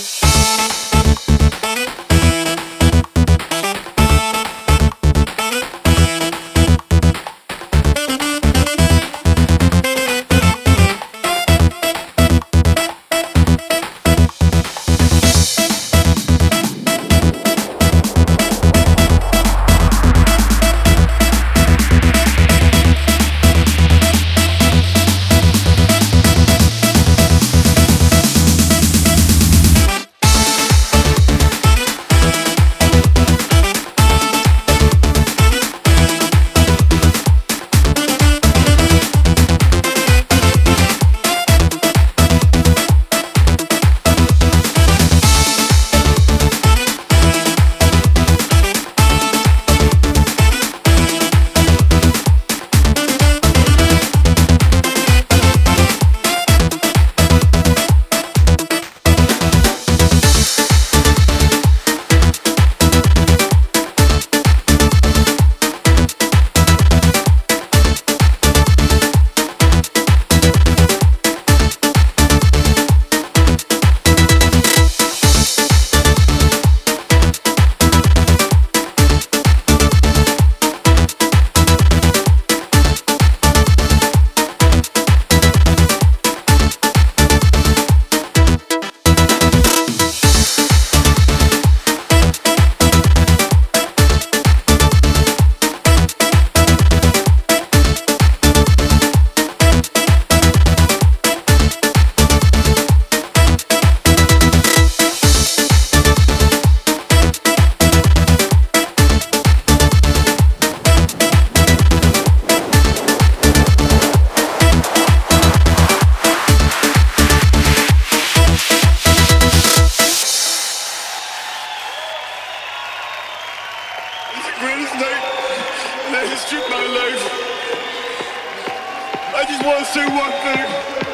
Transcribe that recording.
Bye. guys. I just want to say one thing.